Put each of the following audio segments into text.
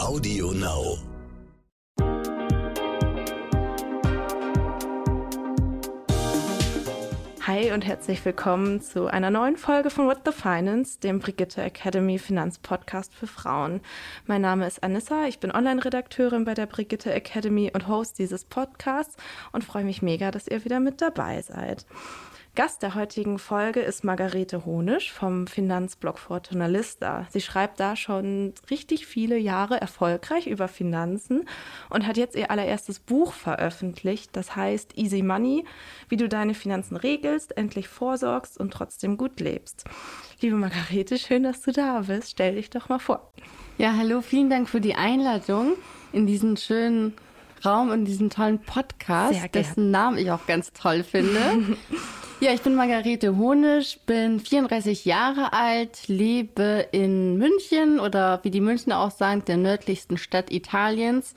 Audio Now. Hi und herzlich willkommen zu einer neuen Folge von What the Finance, dem Brigitte Academy Finanzpodcast für Frauen. Mein Name ist Anissa, ich bin Online-Redakteurin bei der Brigitte Academy und Host dieses Podcasts und freue mich mega, dass ihr wieder mit dabei seid. Gast der heutigen Folge ist Margarete Honisch vom Finanzblog Fortuna Lista. Sie schreibt da schon richtig viele Jahre erfolgreich über Finanzen und hat jetzt ihr allererstes Buch veröffentlicht, das heißt Easy Money, wie du deine Finanzen regelst, endlich vorsorgst und trotzdem gut lebst. Liebe Margarete, schön, dass du da bist. Stell dich doch mal vor. Ja, hallo, vielen Dank für die Einladung in diesen schönen Raum, in diesen tollen Podcast, dessen Namen ich auch ganz toll finde. Ja, ich bin Margarete Honisch, bin 34 Jahre alt, lebe in München oder wie die Münchner auch sagen, der nördlichsten Stadt Italiens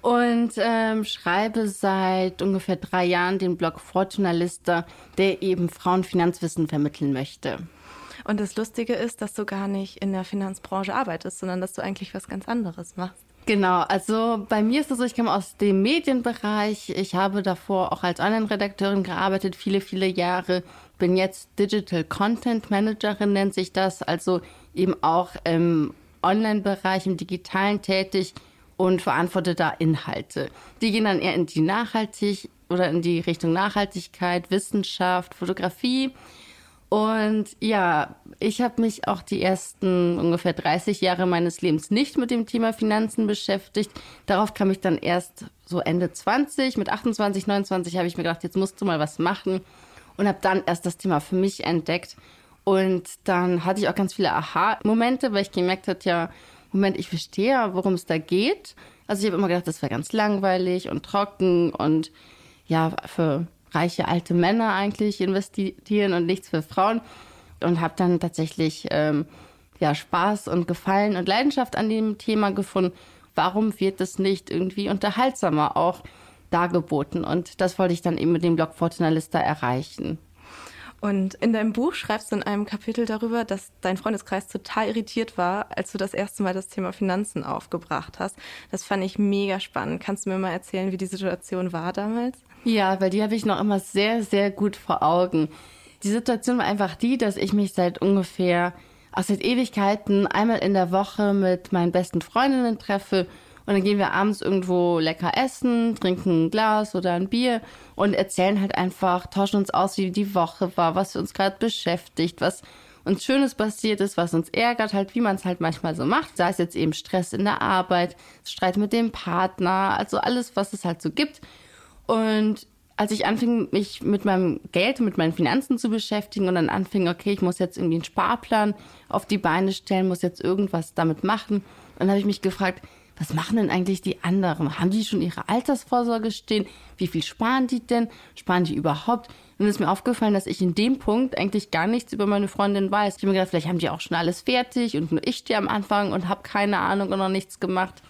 und ähm, schreibe seit ungefähr drei Jahren den Blog Fortunalista, der eben Frauenfinanzwissen vermitteln möchte. Und das Lustige ist, dass du gar nicht in der Finanzbranche arbeitest, sondern dass du eigentlich was ganz anderes machst. Genau, also bei mir ist es so, ich komme aus dem Medienbereich. Ich habe davor auch als Online-Redakteurin gearbeitet, viele, viele Jahre. Bin jetzt Digital Content Managerin, nennt sich das. Also eben auch im Online-Bereich, im Digitalen tätig und verantworte da Inhalte. Die gehen dann eher in die Nachhaltig oder in die Richtung Nachhaltigkeit, Wissenschaft, Fotografie. Und ja, ich habe mich auch die ersten ungefähr 30 Jahre meines Lebens nicht mit dem Thema Finanzen beschäftigt. Darauf kam ich dann erst so Ende 20, mit 28, 29 habe ich mir gedacht, jetzt musst du mal was machen und habe dann erst das Thema für mich entdeckt. Und dann hatte ich auch ganz viele Aha-Momente, weil ich gemerkt habe, ja, Moment, ich verstehe, worum es da geht. Also ich habe immer gedacht, das wäre ganz langweilig und trocken und ja, für reiche alte Männer eigentlich investieren und nichts für Frauen. Und habe dann tatsächlich ähm, ja, Spaß und Gefallen und Leidenschaft an dem Thema gefunden. Warum wird es nicht irgendwie unterhaltsamer auch dargeboten? Und das wollte ich dann eben mit dem Blog Fortunalista erreichen. Und in deinem Buch schreibst du in einem Kapitel darüber, dass dein Freundeskreis total irritiert war, als du das erste Mal das Thema Finanzen aufgebracht hast. Das fand ich mega spannend. Kannst du mir mal erzählen, wie die Situation war damals? Ja, weil die habe ich noch immer sehr, sehr gut vor Augen. Die Situation war einfach die, dass ich mich seit ungefähr, auch seit Ewigkeiten, einmal in der Woche mit meinen besten Freundinnen treffe. Und dann gehen wir abends irgendwo lecker essen, trinken ein Glas oder ein Bier und erzählen halt einfach, tauschen uns aus, wie die Woche war, was uns gerade beschäftigt, was uns Schönes passiert ist, was uns ärgert, halt wie man es halt manchmal so macht. Sei es jetzt eben Stress in der Arbeit, Streit mit dem Partner, also alles, was es halt so gibt. Und als ich anfing, mich mit meinem Geld, mit meinen Finanzen zu beschäftigen und dann anfing, okay, ich muss jetzt irgendwie einen Sparplan auf die Beine stellen, muss jetzt irgendwas damit machen, dann habe ich mich gefragt, was machen denn eigentlich die anderen? Haben die schon ihre Altersvorsorge stehen? Wie viel sparen die denn? Sparen die überhaupt? Und es ist mir aufgefallen, dass ich in dem Punkt eigentlich gar nichts über meine Freundin weiß. Ich habe mir gedacht, vielleicht haben die auch schon alles fertig und nur ich stehe am Anfang und habe keine Ahnung und noch nichts gemacht.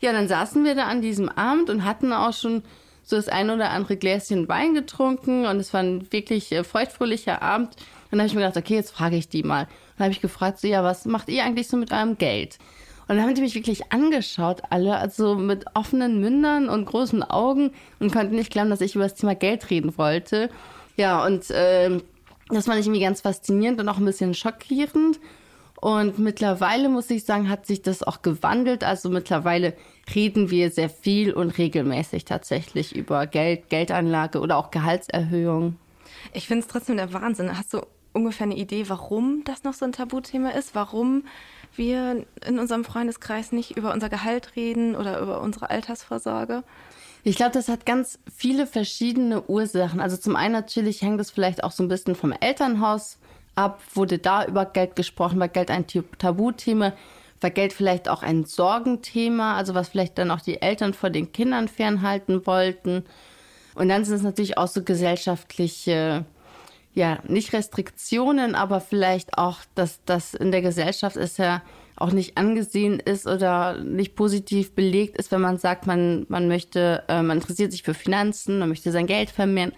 Ja, dann saßen wir da an diesem Abend und hatten auch schon so das ein oder andere Gläschen Wein getrunken und es war ein wirklich äh, feuchtfröhlicher Abend. Und dann habe ich mir gedacht, okay, jetzt frage ich die mal. Dann habe ich gefragt, so, ja, was macht ihr eigentlich so mit eurem Geld? Und dann haben die mich wirklich angeschaut, alle, also mit offenen Mündern und großen Augen und konnten nicht glauben, dass ich über das Thema Geld reden wollte. Ja, und äh, das fand ich irgendwie ganz faszinierend und auch ein bisschen schockierend. Und mittlerweile muss ich sagen, hat sich das auch gewandelt. Also mittlerweile reden wir sehr viel und regelmäßig tatsächlich über Geld, Geldanlage oder auch Gehaltserhöhung. Ich finde es trotzdem der Wahnsinn. Hast du ungefähr eine Idee, warum das noch so ein Tabuthema ist? Warum wir in unserem Freundeskreis nicht über unser Gehalt reden oder über unsere Altersvorsorge? Ich glaube, das hat ganz viele verschiedene Ursachen. Also zum einen natürlich hängt es vielleicht auch so ein bisschen vom Elternhaus ab, wurde da über Geld gesprochen, war Geld ein Tabuthema, war Geld vielleicht auch ein Sorgenthema, also was vielleicht dann auch die Eltern vor den Kindern fernhalten wollten. Und dann sind es natürlich auch so gesellschaftliche, ja, nicht Restriktionen, aber vielleicht auch, dass das in der Gesellschaft ist ja auch nicht angesehen ist oder nicht positiv belegt ist, wenn man sagt, man, man möchte, äh, man interessiert sich für Finanzen, man möchte sein Geld vermehren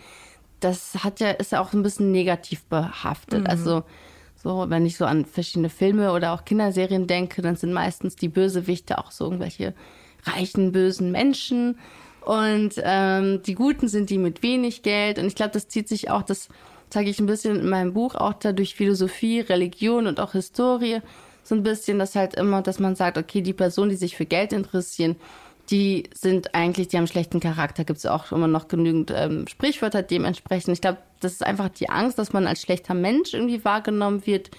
das hat ja, ist ja auch ein bisschen negativ behaftet. Mhm. Also So, wenn ich so an verschiedene Filme oder auch Kinderserien denke, dann sind meistens die Bösewichte auch so irgendwelche reichen, bösen Menschen. Und ähm, die Guten sind die mit wenig Geld. Und ich glaube, das zieht sich auch, das zeige ich ein bisschen in meinem Buch, auch da durch Philosophie, Religion und auch Historie. So ein bisschen, dass halt immer, dass man sagt, okay, die Personen, die sich für Geld interessieren, die sind eigentlich, die haben schlechten Charakter. Gibt es auch immer noch genügend ähm, Sprichwörter dementsprechend. Ich glaube, das ist einfach die Angst, dass man als schlechter Mensch irgendwie wahrgenommen wird.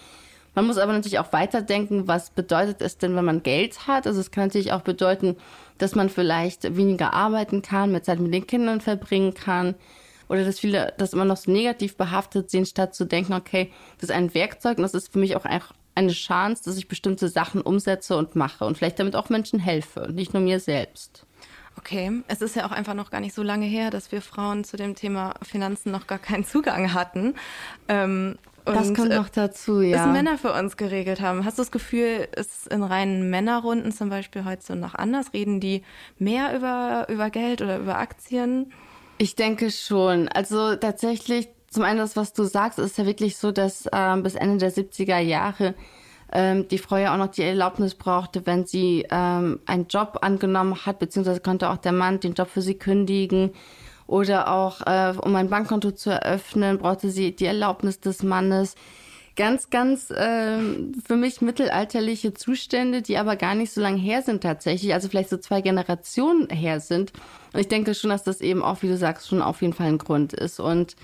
Man muss aber natürlich auch weiterdenken, was bedeutet es denn, wenn man Geld hat? Also es kann natürlich auch bedeuten, dass man vielleicht weniger arbeiten kann, mehr Zeit mit den Kindern verbringen kann. Oder dass viele das immer noch so negativ behaftet sehen, statt zu denken, okay, das ist ein Werkzeug und das ist für mich auch eine Chance, dass ich bestimmte Sachen umsetze und mache und vielleicht damit auch Menschen helfe, nicht nur mir selbst. Okay, es ist ja auch einfach noch gar nicht so lange her, dass wir Frauen zu dem Thema Finanzen noch gar keinen Zugang hatten. Ähm, das kommt noch dazu, ja. Das Männer für uns geregelt haben. Hast du das Gefühl, ist in reinen Männerrunden zum Beispiel heute so noch anders? Reden die mehr über, über Geld oder über Aktien? Ich denke schon. Also tatsächlich, zum einen das, was du sagst, ist ja wirklich so, dass ähm, bis Ende der 70er Jahre ähm, die Frau ja auch noch die Erlaubnis brauchte, wenn sie ähm, einen Job angenommen hat, beziehungsweise konnte auch der Mann den Job für sie kündigen. Oder auch, äh, um ein Bankkonto zu eröffnen, brauchte sie die Erlaubnis des Mannes. Ganz, ganz äh, für mich mittelalterliche Zustände, die aber gar nicht so lange her sind tatsächlich, also vielleicht so zwei Generationen her sind. Und ich denke schon, dass das eben auch, wie du sagst, schon auf jeden Fall ein Grund ist. Und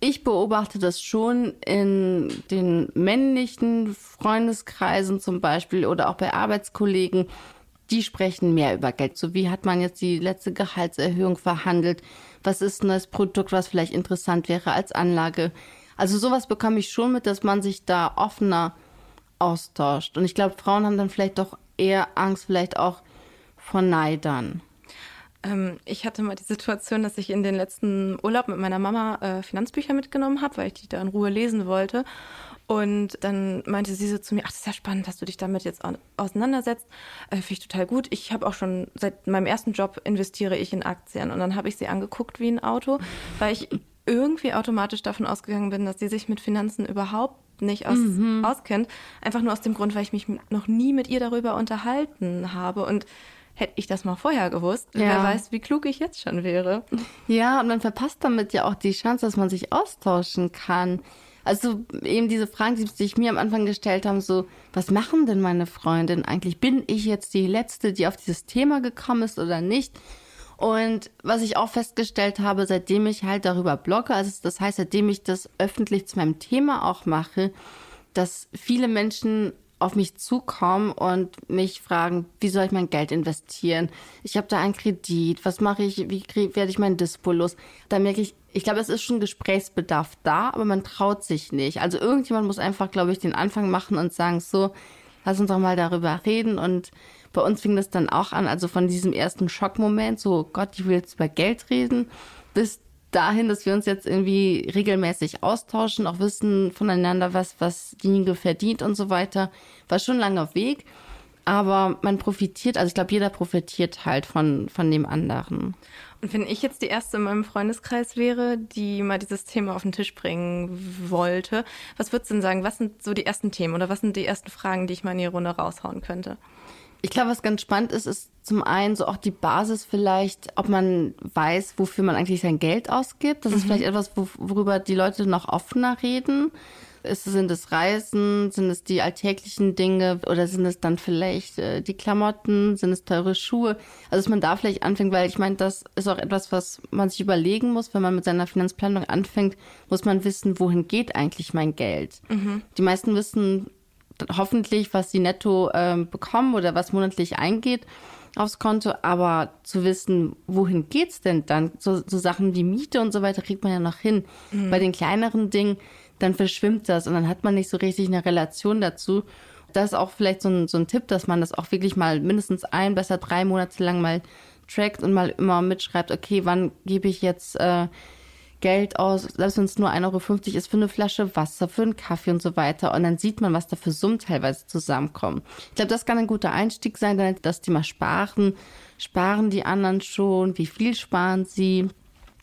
ich beobachte das schon in den männlichen Freundeskreisen zum Beispiel oder auch bei Arbeitskollegen. Die sprechen mehr über Geld. So wie hat man jetzt die letzte Gehaltserhöhung verhandelt? Was ist ein neues Produkt, was vielleicht interessant wäre als Anlage? Also sowas bekomme ich schon mit, dass man sich da offener austauscht. Und ich glaube, Frauen haben dann vielleicht doch eher Angst, vielleicht auch vor Neidern. Ähm, ich hatte mal die Situation, dass ich in den letzten Urlaub mit meiner Mama äh, Finanzbücher mitgenommen habe, weil ich die da in Ruhe lesen wollte. Und dann meinte sie so zu mir, ach, das ist ja spannend, dass du dich damit jetzt auseinandersetzt. Äh, Finde ich total gut. Ich habe auch schon seit meinem ersten Job investiere ich in Aktien. Und dann habe ich sie angeguckt wie ein Auto, weil ich irgendwie automatisch davon ausgegangen bin, dass sie sich mit Finanzen überhaupt nicht aus, mhm. auskennt. Einfach nur aus dem Grund, weil ich mich noch nie mit ihr darüber unterhalten habe. Und hätte ich das mal vorher gewusst, ja. wer weiß, wie klug ich jetzt schon wäre. Ja, und man verpasst damit ja auch die Chance, dass man sich austauschen kann. Also eben diese Fragen, die sich mir am Anfang gestellt haben, so, was machen denn meine Freundinnen eigentlich? Bin ich jetzt die Letzte, die auf dieses Thema gekommen ist oder nicht? Und was ich auch festgestellt habe, seitdem ich halt darüber blogge, also das heißt, seitdem ich das öffentlich zu meinem Thema auch mache, dass viele Menschen auf mich zukommen und mich fragen, wie soll ich mein Geld investieren? Ich habe da einen Kredit, was mache ich, wie werde ich mein Dispo los? Da merke ich, ich glaube, es ist schon Gesprächsbedarf da, aber man traut sich nicht. Also irgendjemand muss einfach, glaube ich, den Anfang machen und sagen, so, lass uns doch mal darüber reden. Und bei uns fing das dann auch an, also von diesem ersten Schockmoment, so Gott, ich will jetzt über Geld reden, bis dahin, dass wir uns jetzt irgendwie regelmäßig austauschen, auch wissen voneinander, was, was diejenige verdient und so weiter. War schon ein langer Weg. Aber man profitiert, also ich glaube, jeder profitiert halt von, von dem anderen. Und wenn ich jetzt die erste in meinem Freundeskreis wäre, die mal dieses Thema auf den Tisch bringen wollte, was würdest du denn sagen? Was sind so die ersten Themen oder was sind die ersten Fragen, die ich mal in die Runde raushauen könnte? Ich glaube, was ganz spannend ist, ist zum einen so auch die Basis vielleicht, ob man weiß, wofür man eigentlich sein Geld ausgibt. Das mhm. ist vielleicht etwas, worüber die Leute noch offener reden. Ist, sind es Reisen, sind es die alltäglichen Dinge oder sind es dann vielleicht äh, die Klamotten, sind es teure Schuhe? Also dass man da vielleicht anfängt, weil ich meine, das ist auch etwas, was man sich überlegen muss, wenn man mit seiner Finanzplanung anfängt, muss man wissen, wohin geht eigentlich mein Geld? Mhm. Die meisten wissen hoffentlich, was sie netto äh, bekommen oder was monatlich eingeht aufs Konto, aber zu wissen, wohin geht's denn dann? So, so Sachen wie Miete und so weiter kriegt man ja noch hin. Mhm. Bei den kleineren Dingen, dann verschwimmt das und dann hat man nicht so richtig eine Relation dazu. Das ist auch vielleicht so ein, so ein Tipp, dass man das auch wirklich mal mindestens ein, besser drei Monate lang mal trackt und mal immer mitschreibt, okay, wann gebe ich jetzt äh, Geld aus, selbst wenn es nur 1,50 Euro ist für eine Flasche Wasser, für einen Kaffee und so weiter. Und dann sieht man, was da für Summen teilweise zusammenkommen. Ich glaube, das kann ein guter Einstieg sein, dann das Thema Sparen. Sparen die anderen schon? Wie viel sparen sie?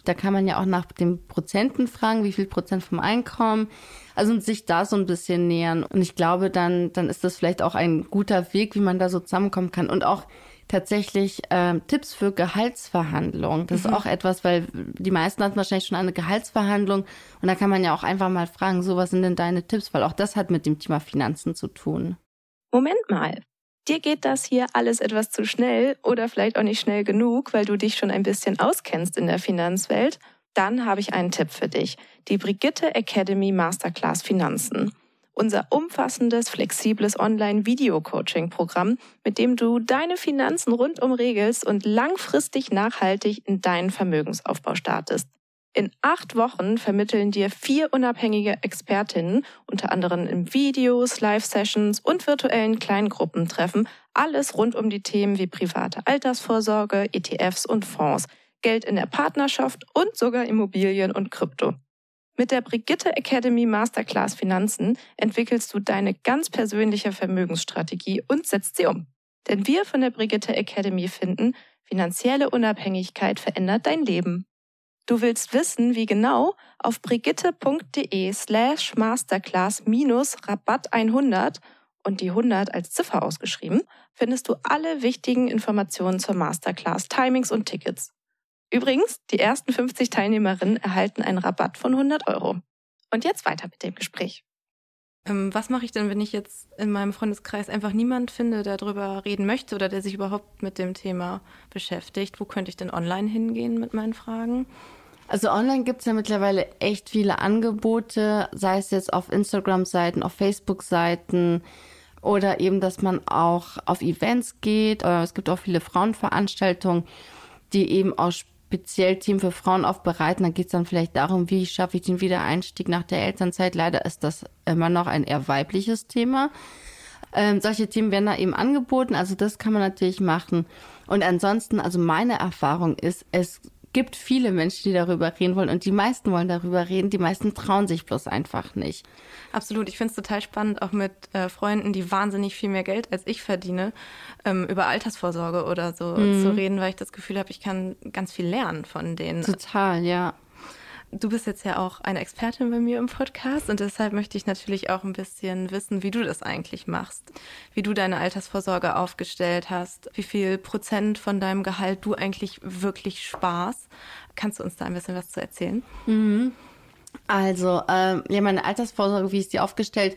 Da kann man ja auch nach den Prozenten fragen, wie viel Prozent vom Einkommen. Also sich da so ein bisschen nähern. Und ich glaube, dann, dann ist das vielleicht auch ein guter Weg, wie man da so zusammenkommen kann. Und auch tatsächlich ähm, Tipps für Gehaltsverhandlungen. Das mhm. ist auch etwas, weil die meisten hatten wahrscheinlich schon eine Gehaltsverhandlung und da kann man ja auch einfach mal fragen, so was sind denn deine Tipps, weil auch das hat mit dem Thema Finanzen zu tun. Moment mal. Dir geht das hier alles etwas zu schnell oder vielleicht auch nicht schnell genug, weil du dich schon ein bisschen auskennst in der Finanzwelt. Dann habe ich einen Tipp für dich. Die Brigitte Academy Masterclass Finanzen unser umfassendes, flexibles Online-Video-Coaching-Programm, mit dem du deine Finanzen rundum regelst und langfristig nachhaltig in deinen Vermögensaufbau startest. In acht Wochen vermitteln dir vier unabhängige Expertinnen, unter anderem in Videos, Live-Sessions und virtuellen Kleingruppentreffen, alles rund um die Themen wie private Altersvorsorge, ETFs und Fonds, Geld in der Partnerschaft und sogar Immobilien und Krypto. Mit der Brigitte Academy Masterclass Finanzen entwickelst du deine ganz persönliche Vermögensstrategie und setzt sie um. Denn wir von der Brigitte Academy finden, finanzielle Unabhängigkeit verändert dein Leben. Du willst wissen, wie genau? Auf brigitte.de slash masterclass minus Rabatt 100 und die 100 als Ziffer ausgeschrieben, findest du alle wichtigen Informationen zur Masterclass, Timings und Tickets. Übrigens, die ersten 50 Teilnehmerinnen erhalten einen Rabatt von 100 Euro. Und jetzt weiter mit dem Gespräch. Ähm, was mache ich denn, wenn ich jetzt in meinem Freundeskreis einfach niemand finde, der darüber reden möchte oder der sich überhaupt mit dem Thema beschäftigt? Wo könnte ich denn online hingehen mit meinen Fragen? Also online gibt es ja mittlerweile echt viele Angebote, sei es jetzt auf Instagram-Seiten, auf Facebook-Seiten oder eben, dass man auch auf Events geht. Es gibt auch viele Frauenveranstaltungen, die eben aus speziell Team für Frauen aufbereiten. Da geht es dann vielleicht darum, wie schaffe ich den Wiedereinstieg nach der Elternzeit. Leider ist das immer noch ein eher weibliches Thema. Ähm, solche Themen werden da eben angeboten, also das kann man natürlich machen. Und ansonsten, also meine Erfahrung ist, es gibt viele Menschen, die darüber reden wollen und die meisten wollen darüber reden, die meisten trauen sich bloß einfach nicht. Absolut, ich finde es total spannend, auch mit äh, Freunden, die wahnsinnig viel mehr Geld als ich verdiene, ähm, über Altersvorsorge oder so mhm. zu reden, weil ich das Gefühl habe, ich kann ganz viel lernen von denen. Total, ja. Du bist jetzt ja auch eine Expertin bei mir im Podcast und deshalb möchte ich natürlich auch ein bisschen wissen, wie du das eigentlich machst, wie du deine Altersvorsorge aufgestellt hast, wie viel Prozent von deinem Gehalt du eigentlich wirklich sparst. Kannst du uns da ein bisschen was zu erzählen? Mhm. Also, ähm, ja, meine Altersvorsorge, wie ist die aufgestellt?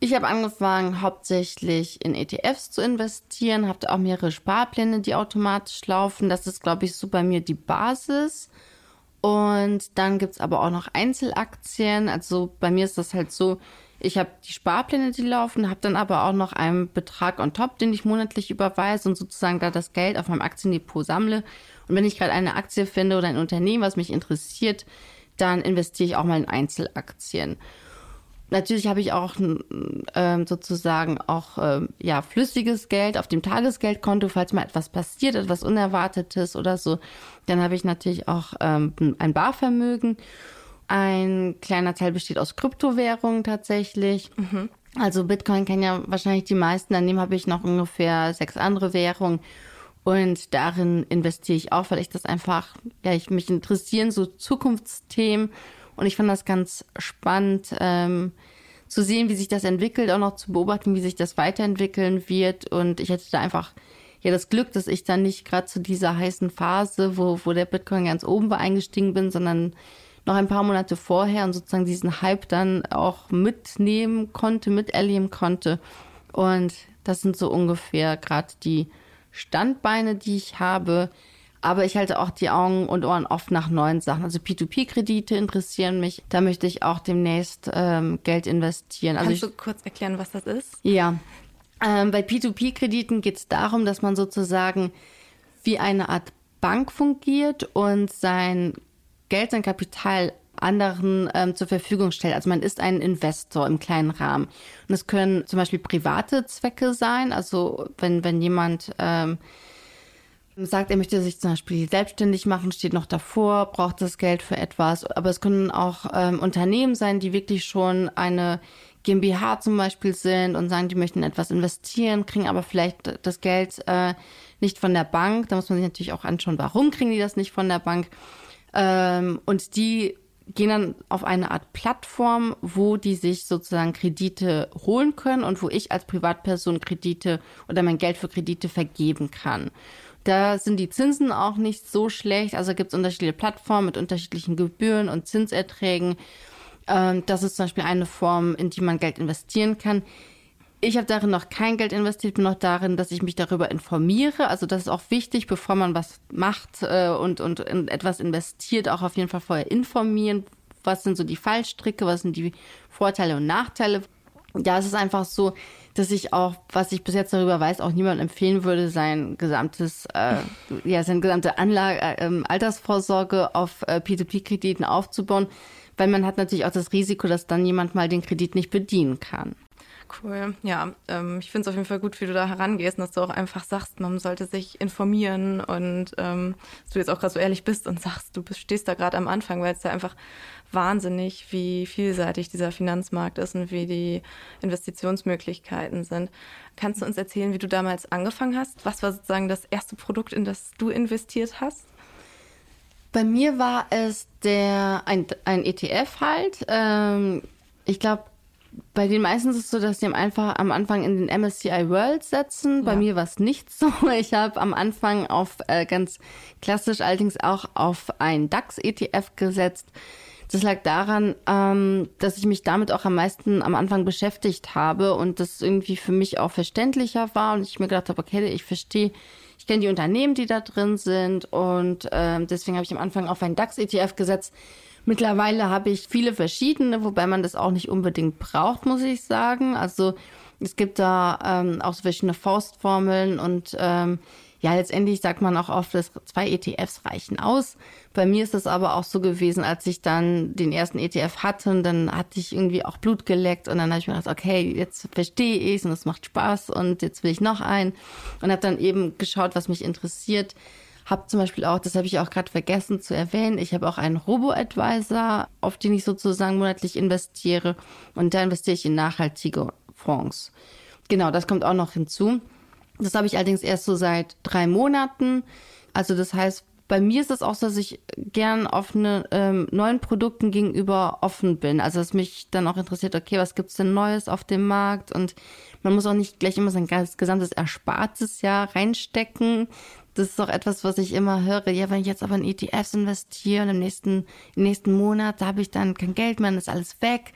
Ich habe angefangen, hauptsächlich in ETFs zu investieren, habe auch mehrere Sparpläne, die automatisch laufen. Das ist, glaube ich, so bei mir die Basis. Und dann gibt es aber auch noch Einzelaktien. Also bei mir ist das halt so, ich habe die Sparpläne, die laufen, habe dann aber auch noch einen Betrag on top, den ich monatlich überweise und sozusagen da das Geld auf meinem Aktiendepot sammle. Und wenn ich gerade eine Aktie finde oder ein Unternehmen, was mich interessiert, dann investiere ich auch mal in Einzelaktien. Natürlich habe ich auch ähm, sozusagen auch ähm, ja flüssiges Geld auf dem Tagesgeldkonto, falls mal etwas passiert, etwas Unerwartetes oder so. Dann habe ich natürlich auch ähm, ein Barvermögen. Ein kleiner Teil besteht aus Kryptowährungen tatsächlich. Mhm. Also Bitcoin kennen ja wahrscheinlich die meisten. Daneben habe ich noch ungefähr sechs andere Währungen. Und darin investiere ich auch, weil ich das einfach, ja, ich mich interessieren so Zukunftsthemen und ich fand das ganz spannend ähm, zu sehen, wie sich das entwickelt, auch noch zu beobachten, wie sich das weiterentwickeln wird. Und ich hatte da einfach ja das Glück, dass ich dann nicht gerade zu dieser heißen Phase, wo, wo der Bitcoin ganz oben war, eingestiegen bin, sondern noch ein paar Monate vorher und sozusagen diesen Hype dann auch mitnehmen konnte, miterleben konnte. Und das sind so ungefähr gerade die Standbeine, die ich habe. Aber ich halte auch die Augen und Ohren oft nach neuen Sachen. Also P2P-Kredite interessieren mich. Da möchte ich auch demnächst ähm, Geld investieren. Also Kannst ich, du kurz erklären, was das ist? Ja. Ähm, bei P2P-Krediten geht es darum, dass man sozusagen wie eine Art Bank fungiert und sein Geld, sein Kapital anderen ähm, zur Verfügung stellt. Also man ist ein Investor im kleinen Rahmen. Und es können zum Beispiel private Zwecke sein. Also wenn, wenn jemand ähm, sagt, er möchte sich zum Beispiel selbstständig machen, steht noch davor, braucht das Geld für etwas. Aber es können auch ähm, Unternehmen sein, die wirklich schon eine GmbH zum Beispiel sind und sagen, die möchten etwas investieren, kriegen aber vielleicht das Geld äh, nicht von der Bank. Da muss man sich natürlich auch anschauen, warum kriegen die das nicht von der Bank. Ähm, und die gehen dann auf eine Art Plattform, wo die sich sozusagen Kredite holen können und wo ich als Privatperson Kredite oder mein Geld für Kredite vergeben kann. Da sind die Zinsen auch nicht so schlecht. Also gibt es unterschiedliche Plattformen mit unterschiedlichen Gebühren und Zinserträgen. Ähm, das ist zum Beispiel eine Form, in die man Geld investieren kann. Ich habe darin noch kein Geld investiert, bin noch darin, dass ich mich darüber informiere. Also das ist auch wichtig, bevor man was macht äh, und, und in etwas investiert, auch auf jeden Fall vorher informieren. Was sind so die Fallstricke, was sind die Vorteile und Nachteile? Ja, es ist einfach so, dass ich auch, was ich bis jetzt darüber weiß, auch niemandem empfehlen würde, sein gesamtes, äh, ja, seine gesamte Anlage, äh, ähm, Altersvorsorge auf äh, P2P-Krediten aufzubauen, weil man hat natürlich auch das Risiko, dass dann jemand mal den Kredit nicht bedienen kann. Cool. Ja, ähm, ich finde es auf jeden Fall gut, wie du da herangehst und dass du auch einfach sagst, man sollte sich informieren und ähm, dass du jetzt auch gerade so ehrlich bist und sagst, du bist, stehst da gerade am Anfang, weil es ja einfach wahnsinnig, wie vielseitig dieser Finanzmarkt ist und wie die Investitionsmöglichkeiten sind. Kannst du uns erzählen, wie du damals angefangen hast? Was war sozusagen das erste Produkt, in das du investiert hast? Bei mir war es der ein, ein ETF halt. Ähm, ich glaube, bei den meisten ist es so, dass die einfach am Anfang in den MSCI World setzen. Bei ja. mir war es nicht so. Ich habe am Anfang auf äh, ganz klassisch allerdings auch auf ein DAX-ETF gesetzt. Das lag daran, ähm, dass ich mich damit auch am meisten am Anfang beschäftigt habe und das irgendwie für mich auch verständlicher war und ich mir gedacht habe, okay, ich verstehe, ich kenne die Unternehmen, die da drin sind und ähm, deswegen habe ich am Anfang auf ein DAX-ETF gesetzt. Mittlerweile habe ich viele verschiedene, wobei man das auch nicht unbedingt braucht, muss ich sagen. Also es gibt da ähm, auch so verschiedene Faustformeln und ähm, ja, letztendlich sagt man auch oft, dass zwei ETFs reichen aus. Bei mir ist es aber auch so gewesen, als ich dann den ersten ETF hatte, und dann hatte ich irgendwie auch Blut geleckt und dann habe ich mir gedacht, okay, jetzt verstehe ich es und es macht Spaß und jetzt will ich noch einen und habe dann eben geschaut, was mich interessiert. Habe zum Beispiel auch, das habe ich auch gerade vergessen zu erwähnen, ich habe auch einen Robo-Advisor, auf den ich sozusagen monatlich investiere und da investiere ich in nachhaltige Fonds. Genau, das kommt auch noch hinzu. Das habe ich allerdings erst so seit drei Monaten. Also das heißt, bei mir ist es auch so, dass ich gern offene ähm, neuen Produkten gegenüber offen bin. Also dass mich dann auch interessiert, okay, was gibt's denn Neues auf dem Markt? Und man muss auch nicht gleich immer sein gesamtes Erspartes Jahr reinstecken. Das ist auch etwas, was ich immer höre. Ja, wenn ich jetzt aber in ETFs investiere und im nächsten, im nächsten Monat, da habe ich dann kein Geld mehr, dann ist alles weg.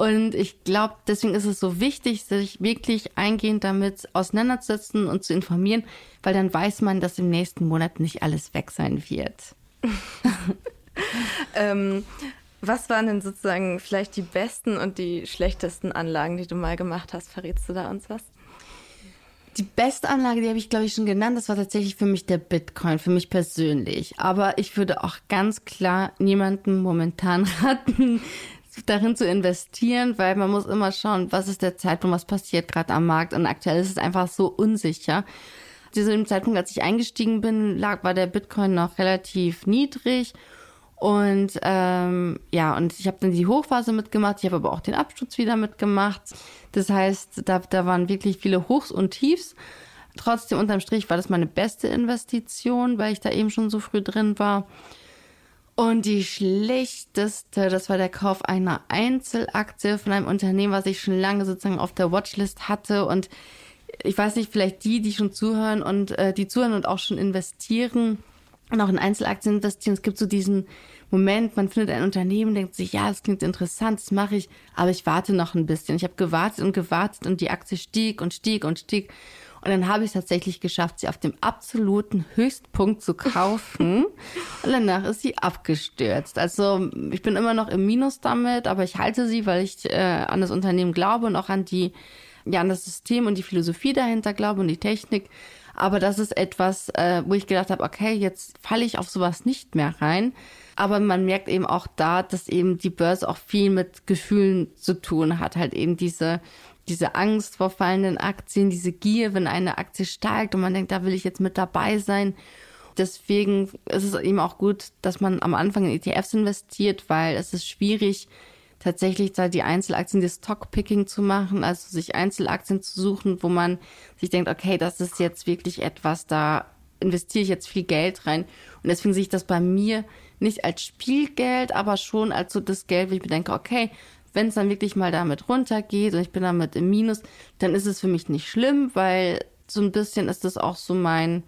Und ich glaube, deswegen ist es so wichtig, sich wirklich eingehend damit auseinanderzusetzen und zu informieren, weil dann weiß man, dass im nächsten Monat nicht alles weg sein wird. ähm, was waren denn sozusagen vielleicht die besten und die schlechtesten Anlagen, die du mal gemacht hast? Verrätst du da uns was? Die beste Anlage, die habe ich, glaube ich, schon genannt. Das war tatsächlich für mich der Bitcoin, für mich persönlich. Aber ich würde auch ganz klar niemanden momentan raten, darin zu investieren, weil man muss immer schauen, was ist der Zeitpunkt, was passiert gerade am Markt. Und aktuell ist es einfach so unsicher. Zu dem Zeitpunkt, als ich eingestiegen bin, lag, war der Bitcoin noch relativ niedrig. Und ähm, ja, und ich habe dann die Hochphase mitgemacht, ich habe aber auch den Absturz wieder mitgemacht. Das heißt, da, da waren wirklich viele Hochs und Tiefs. Trotzdem unterm Strich war das meine beste Investition, weil ich da eben schon so früh drin war. Und die schlechteste, das war der Kauf einer Einzelaktie von einem Unternehmen, was ich schon lange sozusagen auf der Watchlist hatte. Und ich weiß nicht, vielleicht die, die schon zuhören und äh, die zuhören und auch schon investieren und auch in Einzelaktien investieren. Es gibt so diesen Moment, man findet ein Unternehmen, denkt sich, ja, das klingt interessant, das mache ich, aber ich warte noch ein bisschen. Ich habe gewartet und gewartet und die Aktie stieg und stieg und stieg. Und dann habe ich es tatsächlich geschafft, sie auf dem absoluten Höchstpunkt zu kaufen. und danach ist sie abgestürzt. Also ich bin immer noch im Minus damit, aber ich halte sie, weil ich äh, an das Unternehmen glaube und auch an die, ja, an das System und die Philosophie dahinter glaube und die Technik. Aber das ist etwas, äh, wo ich gedacht habe, okay, jetzt falle ich auf sowas nicht mehr rein. Aber man merkt eben auch da, dass eben die Börse auch viel mit Gefühlen zu tun hat. Halt eben diese diese Angst vor fallenden Aktien, diese Gier, wenn eine Aktie steigt und man denkt, da will ich jetzt mit dabei sein. Deswegen ist es eben auch gut, dass man am Anfang in ETFs investiert, weil es ist schwierig, tatsächlich da die Einzelaktien, das Stockpicking zu machen, also sich Einzelaktien zu suchen, wo man sich denkt, okay, das ist jetzt wirklich etwas, da investiere ich jetzt viel Geld rein. Und deswegen sehe ich das bei mir nicht als Spielgeld, aber schon als so das Geld, wo ich mir denke, okay, wenn es dann wirklich mal damit runtergeht und ich bin damit im Minus, dann ist es für mich nicht schlimm, weil so ein bisschen ist das auch so mein,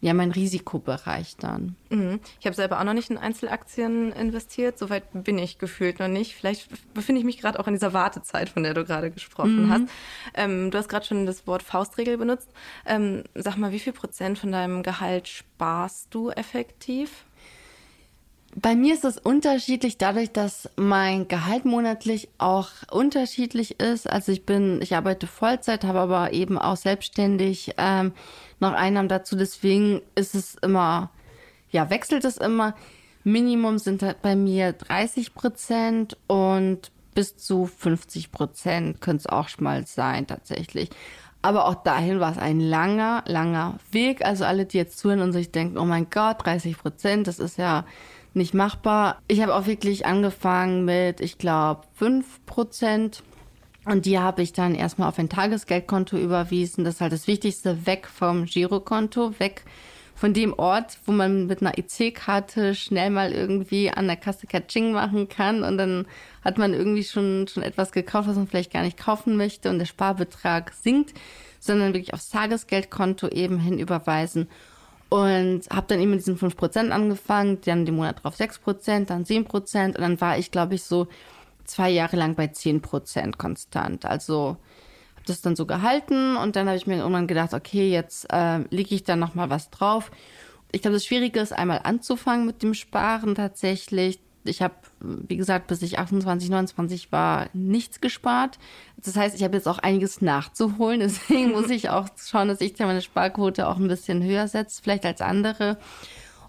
ja, mein Risikobereich dann. Mhm. Ich habe selber auch noch nicht in Einzelaktien investiert. Soweit bin ich gefühlt noch nicht. Vielleicht befinde ich mich gerade auch in dieser Wartezeit, von der du gerade gesprochen mhm. hast. Ähm, du hast gerade schon das Wort Faustregel benutzt. Ähm, sag mal, wie viel Prozent von deinem Gehalt sparst du effektiv? Bei mir ist es unterschiedlich, dadurch, dass mein Gehalt monatlich auch unterschiedlich ist. Also ich bin, ich arbeite Vollzeit, habe aber eben auch selbstständig ähm, noch Einnahmen dazu. Deswegen ist es immer, ja, wechselt es immer. Minimum sind halt bei mir 30 Prozent und bis zu 50 Prozent könnte es auch mal sein, tatsächlich. Aber auch dahin war es ein langer, langer Weg. Also alle, die jetzt zuhören und sich denken, oh mein Gott, 30 Prozent, das ist ja nicht machbar. Ich habe auch wirklich angefangen mit, ich glaube, 5%. Und die habe ich dann erstmal auf ein Tagesgeldkonto überwiesen. Das ist halt das Wichtigste, weg vom Girokonto, weg von dem Ort, wo man mit einer EC-Karte schnell mal irgendwie an der Kasse Katsching machen kann und dann hat man irgendwie schon, schon etwas gekauft, was man vielleicht gar nicht kaufen möchte und der Sparbetrag sinkt, sondern wirklich aufs Tagesgeldkonto eben hinüberweisen. Und habe dann eben mit diesen 5% angefangen, dann den Monat drauf 6%, dann 7% und dann war ich, glaube ich, so zwei Jahre lang bei 10% konstant. Also habe das dann so gehalten und dann habe ich mir irgendwann gedacht, okay, jetzt äh, lege ich da nochmal was drauf. Ich glaube, das Schwierige ist einmal anzufangen mit dem Sparen tatsächlich ich habe, wie gesagt, bis ich 28, 29 war, nichts gespart. Das heißt, ich habe jetzt auch einiges nachzuholen. Deswegen muss ich auch schauen, dass ich meine Sparquote auch ein bisschen höher setze, vielleicht als andere.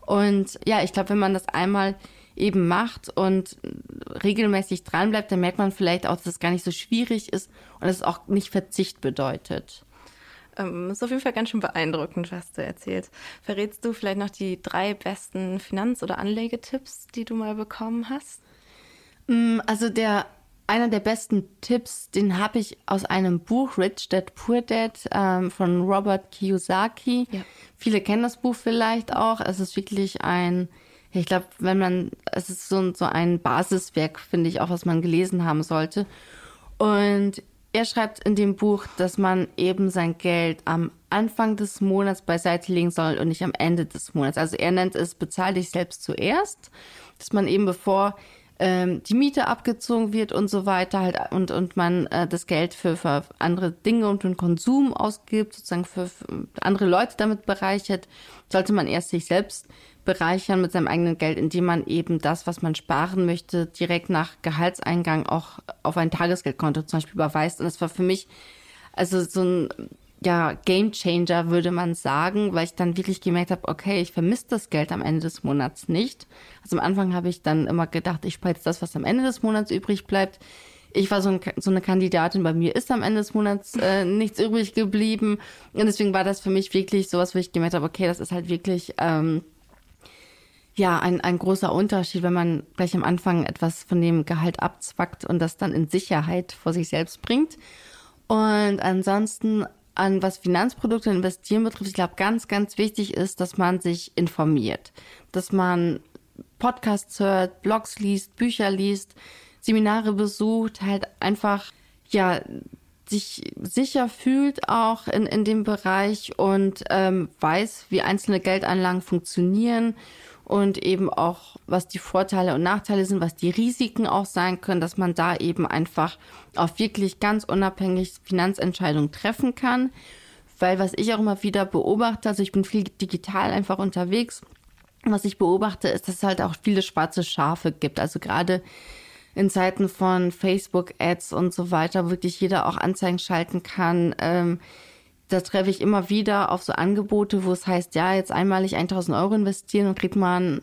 Und ja, ich glaube, wenn man das einmal eben macht und regelmäßig dranbleibt, dann merkt man vielleicht auch, dass es gar nicht so schwierig ist und es auch nicht Verzicht bedeutet. Ähm, ist auf jeden Fall ganz schön beeindruckend, was du erzählst. Verrätst du vielleicht noch die drei besten Finanz- oder Anlegetipps, die du mal bekommen hast? Mm, also der einer der besten Tipps, den habe ich aus einem Buch Rich Dad Poor Dad ähm, von Robert Kiyosaki. Ja. Viele kennen das Buch vielleicht auch. Es ist wirklich ein, ich glaube, wenn man, es ist so, so ein Basiswerk, finde ich auch, was man gelesen haben sollte. Und er schreibt in dem Buch, dass man eben sein Geld am Anfang des Monats beiseite legen soll und nicht am Ende des Monats. Also er nennt es, bezahl dich selbst zuerst, dass man eben bevor ähm, die Miete abgezogen wird und so weiter halt und, und man äh, das Geld für, für andere Dinge und den Konsum ausgibt, sozusagen für, für andere Leute damit bereichert, sollte man erst sich selbst bereichern mit seinem eigenen Geld, indem man eben das, was man sparen möchte, direkt nach Gehaltseingang auch auf ein Tagesgeldkonto zum Beispiel überweist. Und das war für mich also so ein ja, Game Changer, würde man sagen, weil ich dann wirklich gemerkt habe, okay, ich vermisse das Geld am Ende des Monats nicht. Also am Anfang habe ich dann immer gedacht, ich spare jetzt das, was am Ende des Monats übrig bleibt. Ich war so, ein, so eine Kandidatin, bei mir ist am Ende des Monats äh, nichts übrig geblieben. Und deswegen war das für mich wirklich sowas, wo ich gemerkt habe, okay, das ist halt wirklich ähm, ja, ein, ein großer Unterschied, wenn man gleich am Anfang etwas von dem Gehalt abzwackt und das dann in Sicherheit vor sich selbst bringt. Und ansonsten an was Finanzprodukte investieren betrifft, ich glaube, ganz, ganz wichtig ist, dass man sich informiert, dass man Podcasts hört, Blogs liest, Bücher liest, Seminare besucht, halt einfach, ja, sich sicher fühlt auch in, in dem Bereich und ähm, weiß, wie einzelne Geldanlagen funktionieren und eben auch, was die Vorteile und Nachteile sind, was die Risiken auch sein können, dass man da eben einfach auf wirklich ganz unabhängig Finanzentscheidungen treffen kann. Weil was ich auch immer wieder beobachte, also ich bin viel digital einfach unterwegs, was ich beobachte, ist, dass es halt auch viele schwarze Schafe gibt. Also gerade in Zeiten von Facebook-Ads und so weiter wirklich jeder auch Anzeigen schalten kann. Ähm, da treffe ich immer wieder auf so Angebote, wo es heißt, ja, jetzt einmalig 1000 Euro investieren und kriegt man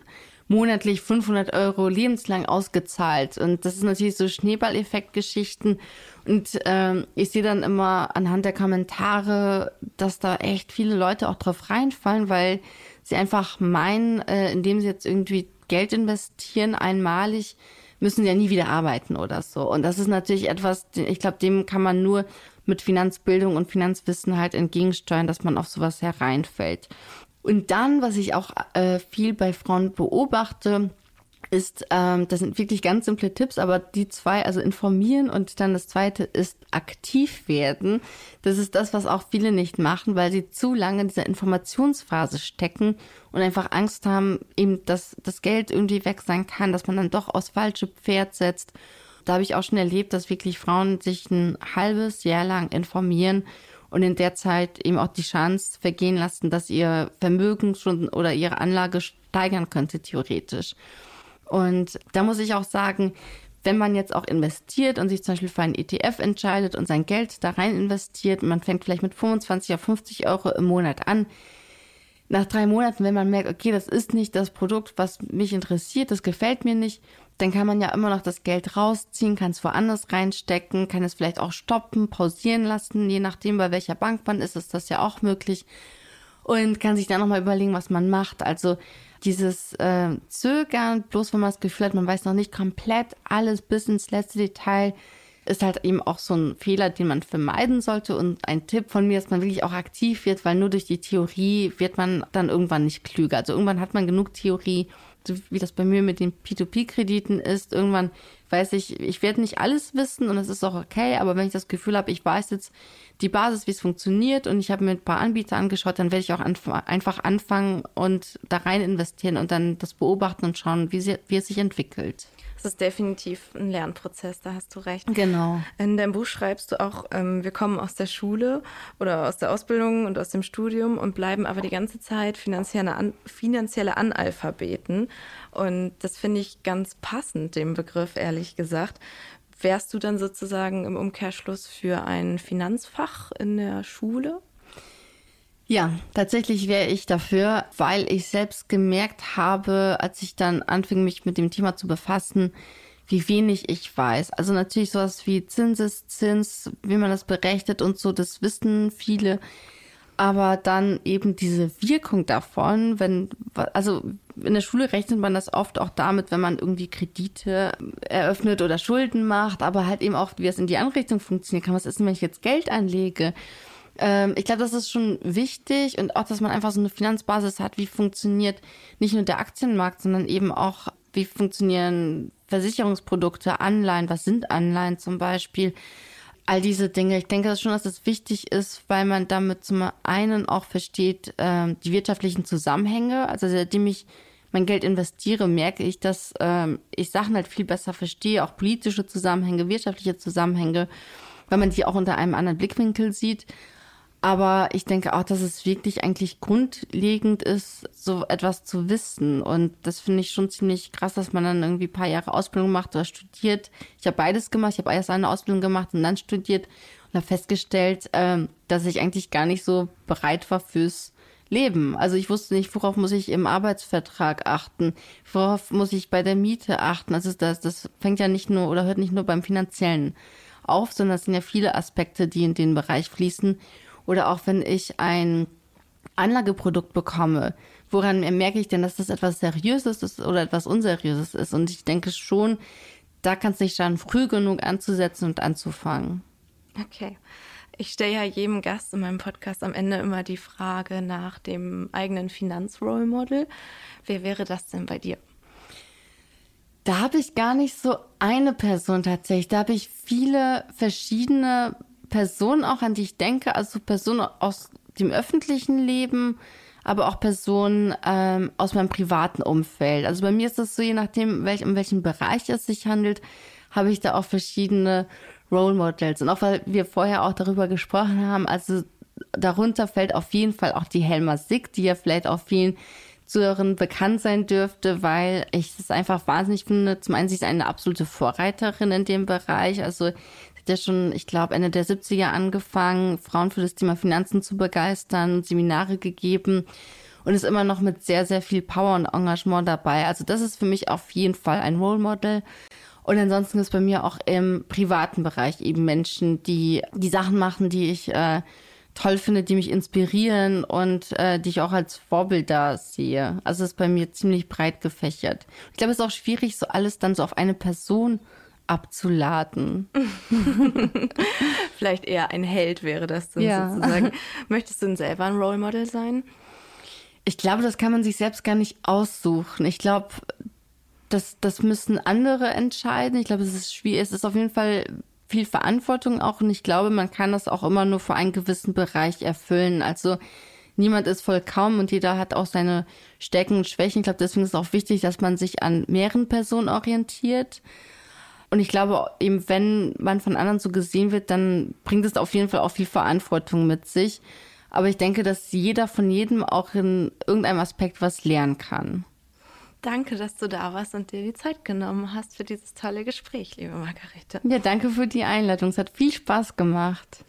monatlich 500 Euro lebenslang ausgezahlt. Und das ist natürlich so Schneeballeffekt-Geschichten. Und ähm, ich sehe dann immer anhand der Kommentare, dass da echt viele Leute auch drauf reinfallen, weil sie einfach meinen, äh, indem sie jetzt irgendwie Geld investieren, einmalig, müssen sie ja nie wieder arbeiten oder so. Und das ist natürlich etwas, ich glaube, dem kann man nur mit Finanzbildung und Finanzwissen halt entgegensteuern, dass man auf sowas hereinfällt. Und dann, was ich auch äh, viel bei Frauen beobachte, ist, ähm, das sind wirklich ganz simple Tipps, aber die zwei, also informieren und dann das zweite ist aktiv werden. Das ist das, was auch viele nicht machen, weil sie zu lange in dieser Informationsphase stecken und einfach Angst haben, eben, dass das Geld irgendwie weg sein kann, dass man dann doch aufs falsche Pferd setzt. Da habe ich auch schon erlebt, dass wirklich Frauen sich ein halbes Jahr lang informieren und in der Zeit eben auch die Chance vergehen lassen, dass ihr Vermögen schon oder ihre Anlage steigern könnte, theoretisch. Und da muss ich auch sagen, wenn man jetzt auch investiert und sich zum Beispiel für einen ETF entscheidet und sein Geld da rein investiert, man fängt vielleicht mit 25 oder 50 Euro im Monat an, nach drei Monaten, wenn man merkt, okay, das ist nicht das Produkt, was mich interessiert, das gefällt mir nicht, dann kann man ja immer noch das Geld rausziehen, kann es woanders reinstecken, kann es vielleicht auch stoppen, pausieren lassen, je nachdem, bei welcher Bank man ist, ist das ja auch möglich und kann sich dann nochmal überlegen, was man macht. Also dieses äh, Zögern, bloß wenn man das Gefühl hat, man weiß noch nicht komplett alles bis ins letzte Detail, ist halt eben auch so ein Fehler, den man vermeiden sollte. Und ein Tipp von mir, dass man wirklich auch aktiv wird, weil nur durch die Theorie wird man dann irgendwann nicht klüger. Also irgendwann hat man genug Theorie, so wie das bei mir mit den P2P-Krediten ist. Irgendwann weiß ich, ich werde nicht alles wissen und das ist auch okay, aber wenn ich das Gefühl habe, ich weiß jetzt die Basis, wie es funktioniert und ich habe mir ein paar Anbieter angeschaut, dann werde ich auch anf einfach anfangen und da rein investieren und dann das beobachten und schauen, wie, sie, wie es sich entwickelt. Das ist definitiv ein Lernprozess, da hast du recht. Genau. In deinem Buch schreibst du auch, ähm, wir kommen aus der Schule oder aus der Ausbildung und aus dem Studium und bleiben aber die ganze Zeit finanzielle, An finanzielle Analphabeten. Und das finde ich ganz passend, dem Begriff, ehrlich gesagt. Wärst du dann sozusagen im Umkehrschluss für ein Finanzfach in der Schule? Ja, tatsächlich wäre ich dafür, weil ich selbst gemerkt habe, als ich dann anfing, mich mit dem Thema zu befassen, wie wenig ich weiß. Also natürlich sowas wie Zinseszins, wie man das berechnet und so, das wissen viele. Aber dann eben diese Wirkung davon, wenn, also in der Schule rechnet man das oft auch damit, wenn man irgendwie Kredite eröffnet oder Schulden macht, aber halt eben auch, wie es in die andere Richtung funktionieren kann. Was ist denn, wenn ich jetzt Geld anlege? Ähm, ich glaube, das ist schon wichtig und auch, dass man einfach so eine Finanzbasis hat, wie funktioniert nicht nur der Aktienmarkt, sondern eben auch, wie funktionieren Versicherungsprodukte, Anleihen, was sind Anleihen zum Beispiel. All diese Dinge. Ich denke schon, dass das wichtig ist, weil man damit zum einen auch versteht, äh, die wirtschaftlichen Zusammenhänge. Also seitdem ich mein Geld investiere, merke ich, dass ähm, ich Sachen halt viel besser verstehe, auch politische Zusammenhänge, wirtschaftliche Zusammenhänge, weil man die auch unter einem anderen Blickwinkel sieht. Aber ich denke auch, dass es wirklich eigentlich grundlegend ist, so etwas zu wissen. Und das finde ich schon ziemlich krass, dass man dann irgendwie ein paar Jahre Ausbildung macht oder studiert. Ich habe beides gemacht. Ich habe erst eine Ausbildung gemacht und dann studiert und habe festgestellt, ähm, dass ich eigentlich gar nicht so bereit war fürs Leben. Also ich wusste nicht, worauf muss ich im Arbeitsvertrag achten, worauf muss ich bei der Miete achten. Also das, das fängt ja nicht nur oder hört nicht nur beim finanziellen auf, sondern es sind ja viele Aspekte, die in den Bereich fließen. Oder auch wenn ich ein Anlageprodukt bekomme, woran merke ich denn, dass das etwas Seriöses ist oder etwas Unseriöses ist? Und ich denke schon, da kann es nicht schaden, früh genug anzusetzen und anzufangen. Okay. Ich stelle ja jedem Gast in meinem Podcast am Ende immer die Frage nach dem eigenen Finanzrole Model. Wer wäre das denn bei dir? Da habe ich gar nicht so eine Person tatsächlich. Da habe ich viele verschiedene Personen auch, an die ich denke, also Personen aus dem öffentlichen Leben, aber auch Personen ähm, aus meinem privaten Umfeld. Also bei mir ist das so, je nachdem, welch, um welchen Bereich es sich handelt, habe ich da auch verschiedene Role Models. Und auch weil wir vorher auch darüber gesprochen haben, also darunter fällt auf jeden Fall auch die Helma Sick, die ja vielleicht auch vielen Zuhörern bekannt sein dürfte, weil ich es einfach wahnsinnig finde. Zum einen, sie ist eine absolute Vorreiterin in dem Bereich. Also ja schon, ich glaube, Ende der 70er angefangen, Frauen für das Thema Finanzen zu begeistern, Seminare gegeben und ist immer noch mit sehr, sehr viel Power und Engagement dabei. Also das ist für mich auf jeden Fall ein Role Model. Und ansonsten ist bei mir auch im privaten Bereich eben Menschen, die die Sachen machen, die ich äh, toll finde, die mich inspirieren und äh, die ich auch als Vorbilder sehe. Also es ist bei mir ziemlich breit gefächert. Ich glaube, es ist auch schwierig, so alles dann so auf eine Person abzuladen. Vielleicht eher ein Held wäre das dann ja. sozusagen. Möchtest du denn selber ein Role Model sein? Ich glaube, das kann man sich selbst gar nicht aussuchen. Ich glaube, das, das müssen andere entscheiden. Ich glaube, es ist schwierig. Es ist auf jeden Fall viel Verantwortung auch und ich glaube, man kann das auch immer nur für einen gewissen Bereich erfüllen. Also niemand ist vollkommen und jeder hat auch seine Stärken und Schwächen. Ich glaube, deswegen ist es auch wichtig, dass man sich an mehreren Personen orientiert. Und ich glaube, eben wenn man von anderen so gesehen wird, dann bringt es auf jeden Fall auch viel Verantwortung mit sich. Aber ich denke, dass jeder von jedem auch in irgendeinem Aspekt was lernen kann. Danke, dass du da warst und dir die Zeit genommen hast für dieses tolle Gespräch, liebe Margarete. Ja, danke für die Einladung. Es hat viel Spaß gemacht.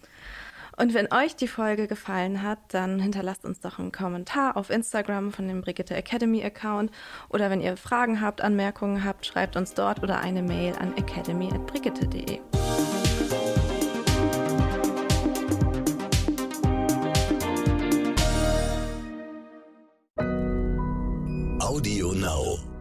Und wenn euch die Folge gefallen hat, dann hinterlasst uns doch einen Kommentar auf Instagram von dem Brigitte Academy Account oder wenn ihr Fragen habt, Anmerkungen habt, schreibt uns dort oder eine Mail an academy@brigitte.de. Audio Now.